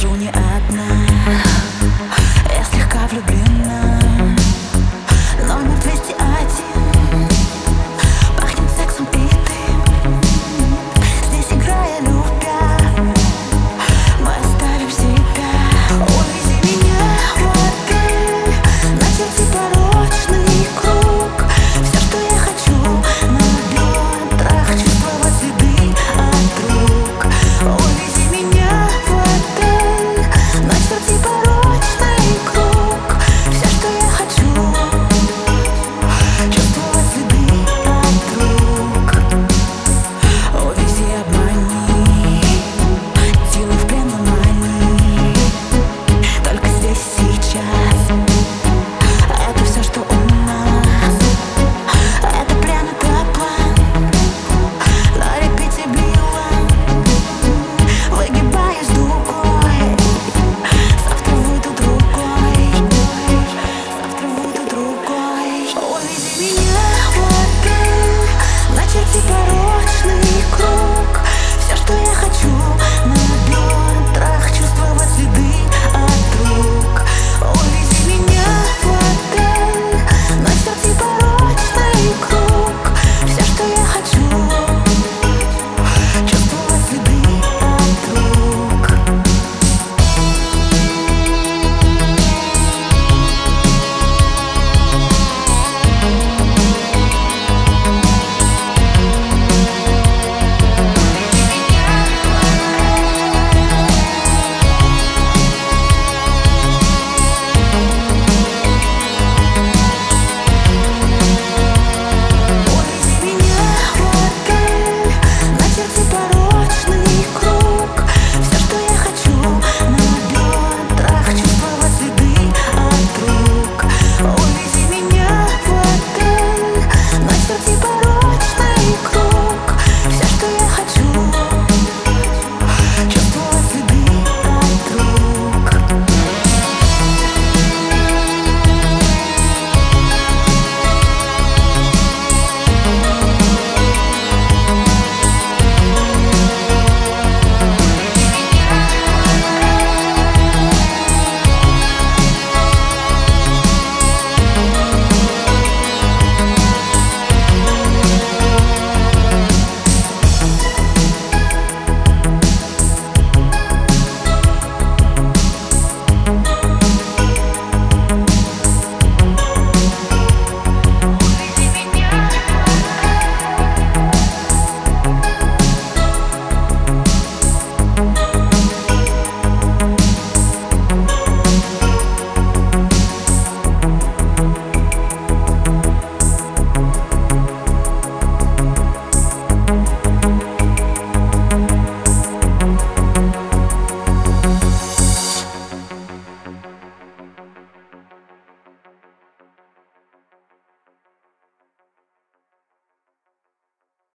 скажу не одна